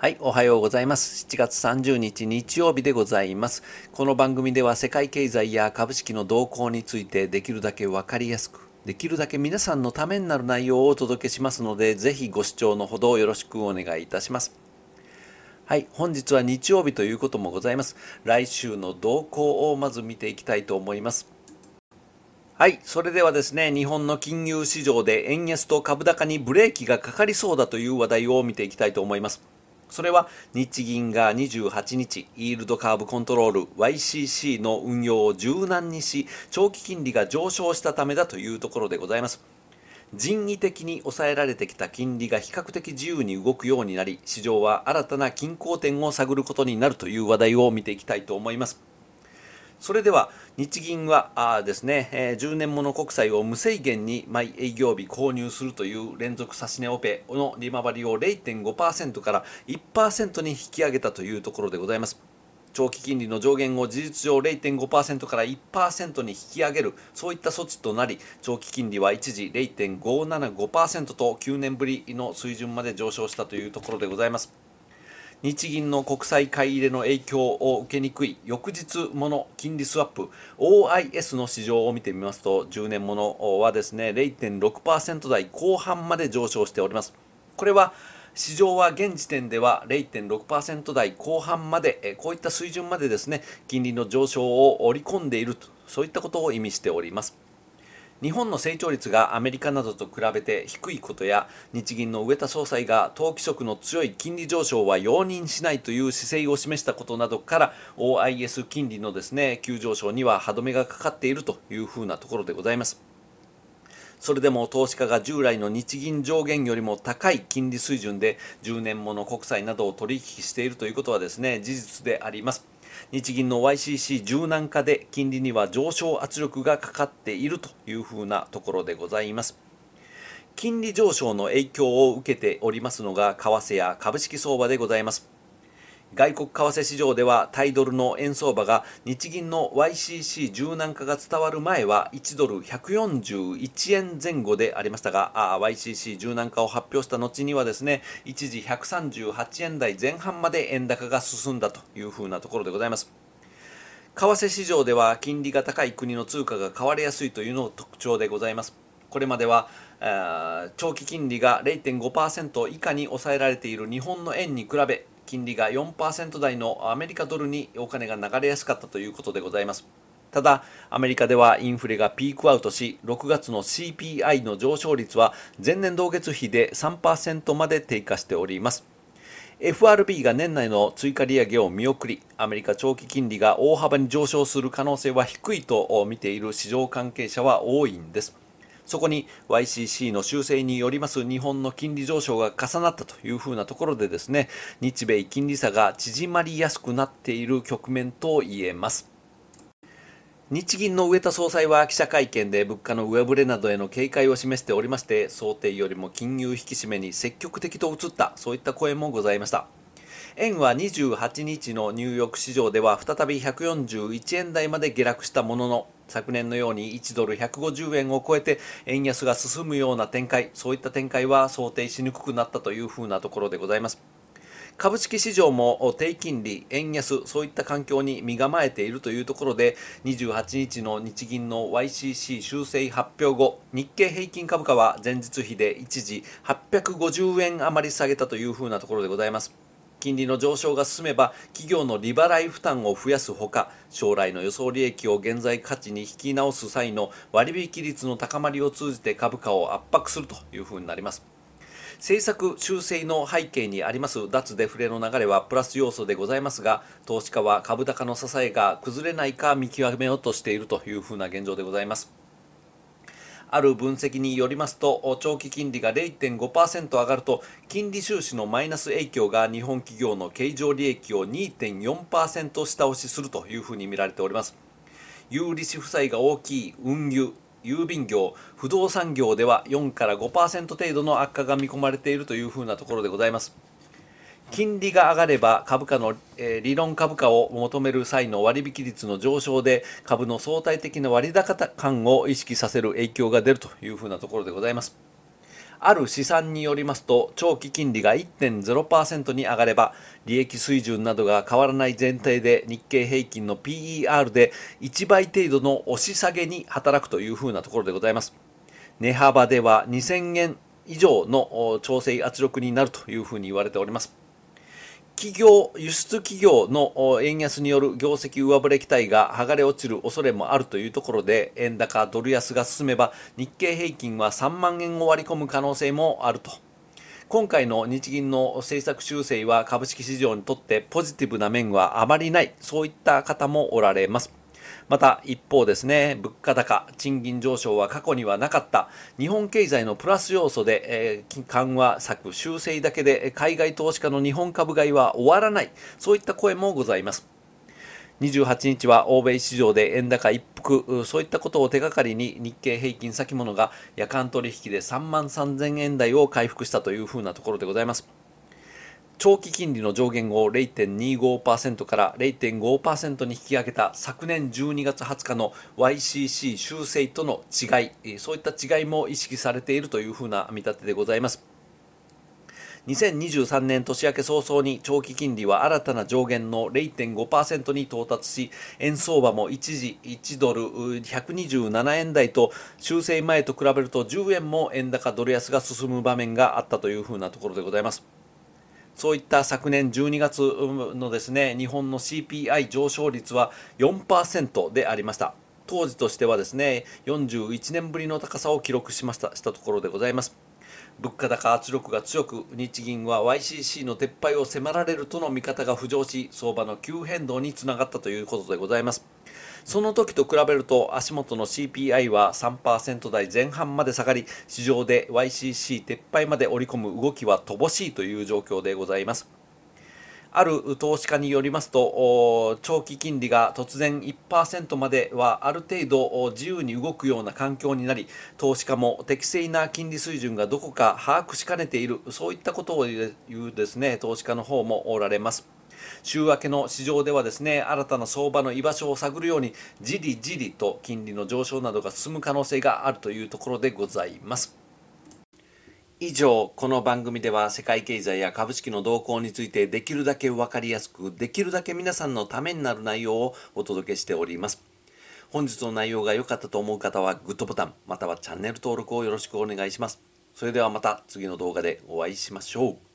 はい、おはようございます。7月30日日曜日でございます。この番組では世界経済や株式の動向についてできるだけわかりやすく、できるだけ皆さんのためになる内容をお届けしますので、ぜひご視聴のほどよろしくお願いいたします。はい、本日は日曜日ということもございます。来週の動向をまず見ていきたいと思います。はい。それではですね、日本の金融市場で円安と株高にブレーキがかかりそうだという話題を見ていきたいと思います。それは日銀が28日、イールドカーブコントロール YCC の運用を柔軟にし、長期金利が上昇したためだというところでございます。人為的に抑えられてきた金利が比較的自由に動くようになり、市場は新たな均衡点を探ることになるという話題を見ていきたいと思います。それでは日銀はあですね、えー、10年もの国債を無制限に毎営業日購入するという連続指値オペの利回りを0.5%から1%に引き上げたというところでございます。長期金利の上限を事実上0.5%から1%に引き上げるそういった措置となり長期金利は一時0.575%と9年ぶりの水準まで上昇したというところでございます。日銀の国債買い入れの影響を受けにくい翌日もの金利スワップ。OIS の市場を見てみますと10年ものはですね0.6%台後半まで上昇しております。これは市場は現時点では0.6%台後半までこういった水準までですね金利の上昇を織り込んでいるとそういったことを意味しております。日本の成長率がアメリカなどと比べて低いことや日銀の植田総裁が投機色の強い金利上昇は容認しないという姿勢を示したことなどから OIS 金利のですね急上昇には歯止めがかかっているというふうなところでございます。それでも投資家が従来の日銀上限よりも高い金利水準で10年もの国債などを取引しているということはですね事実であります。日銀の YCC 柔軟化で金利には上昇圧力がかかっているというふうなところでございます。金利上昇の影響を受けておりますのが為替や株式相場でございます。外国為替市場ではタイドルの円相場が日銀の YCC 柔軟化が伝わる前は1ドル141円前後でありましたがあ YCC 柔軟化を発表した後にはですね一時138円台前半まで円高が進んだというふうなところでございます。為替市場では金利が高い国の通貨が買われやすいというのが特徴でございます。これまでは長期金利が0.5%以下に抑えられている日本の円に比べ金利が4%台のアメリカドルにお金が流れやすかったということでございます。ただアメリカではインフレがピークアウトし6月の CPI の上昇率は前年同月比で3%まで低下しております。FRB が年内の追加利上げを見送りアメリカ長期金利が大幅に上昇する可能性は低いと見ている市場関係者は多いんです。そこに YCC の修正によります日本の金利上昇が重なったというふうなところでですね日米金利差が縮まりやすくなっている局面と言えます。日銀の植田総裁は記者会見で物価の上振れなどへの警戒を示しておりまして想定よりも金融引き締めに積極的と映ったそういった声もございました。円は28日のニューヨーク市場では再び141円台まで下落したものの昨年のように1ドル150円を超えて円安が進むような展開そういった展開は想定しにくくなったというふうなところでございます株式市場も低金利、円安、そういった環境に身構えているというところで、28日の日銀の YCC 修正発表後、日経平均株価は前日比で一時850円余り下げたというふうなところでございます。金利の上昇が進めば企業の利払い負担を増やすほか将来の予想利益を現在価値に引き直す際の割引率の高まりを通じて株価を圧迫するというふうになります。政策修正の背景にあります脱デフレの流れはプラス要素でございますが投資家は株高の支えが崩れないか見極めようとしているというふうな現状でございます。ある分析によりますと長期金利が0.5%上がると金利収支のマイナス影響が日本企業の経常利益を2.4%下押しするというふうに見られております。有利子負債が大きい運輸郵便業不動産業では4から5%程度の悪化が見込まれているというふうなところでございます。金利が上がれば株価の、えー、理論株価を求める際の割引率の上昇で株の相対的な割高感を意識させる影響が出るというふうなところでございます。ある試算によりますと長期金利が1.0%に上がれば利益水準などが変わらない前提で日経平均の PER で1倍程度の押し下げに働くというふうなところでございます。値幅では2000円以上の調整圧力になるというふうに言われております。企業、輸出企業の円安による業績上振れ期待が剥がれ落ちる恐れもあるというところで、円高、ドル安が進めば、日経平均は3万円を割り込む可能性もあると。今回の日銀の政策修正は株式市場にとってポジティブな面はあまりない、そういった方もおられます。また一方ですね、物価高、賃金上昇は過去にはなかった日本経済のプラス要素で、えー、緩和策、修正だけで海外投資家の日本株買いは終わらない、そういった声もございます。28日は欧米市場で円高一服、そういったことを手がかりに日経平均先物が夜間取引で3万3000円台を回復したというふうなところでございます。長期金利の上限を0.25%から0.5%に引き上げた昨年12月20日の YCC 修正との違い、そういった違いも意識されているというふうな見立てでございます。2023年年明け早々に長期金利は新たな上限の0.5%に到達し、円相場も一時1ドル127円台と修正前と比べると10円も円高ドル安が進む場面があったというふうなところでございます。そういった昨年12月のですね日本の CPI 上昇率は4%でありました。当時としてはですね41年ぶりの高さを記録しましたしたところでございます。物価高圧力が強く日銀は YCC の撤廃を迫られるとの見方が浮上し相場の急変動につながったということでございます。その時と比べると足元の CPI は3%台前半まで下がり市場で YCC 撤廃まで織り込む動きは乏しいという状況でございます。ある投資家によりますと長期金利が突然1%まではある程度自由に動くような環境になり投資家も適正な金利水準がどこか把握しかねているそういったことを言うですね投資家の方もおられます。週明けの市場ではですね新たな相場の居場所を探るようにじりじりと金利の上昇などが進む可能性があるというところでございます。以上この番組では世界経済や株式の動向についてできるだけ分かりやすくできるだけ皆さんのためになる内容をお届けしております。本日の内容が良かったと思う方はグッドボタンまたはチャンネル登録をよろしくお願いします。それではまた次の動画でお会いしましょう。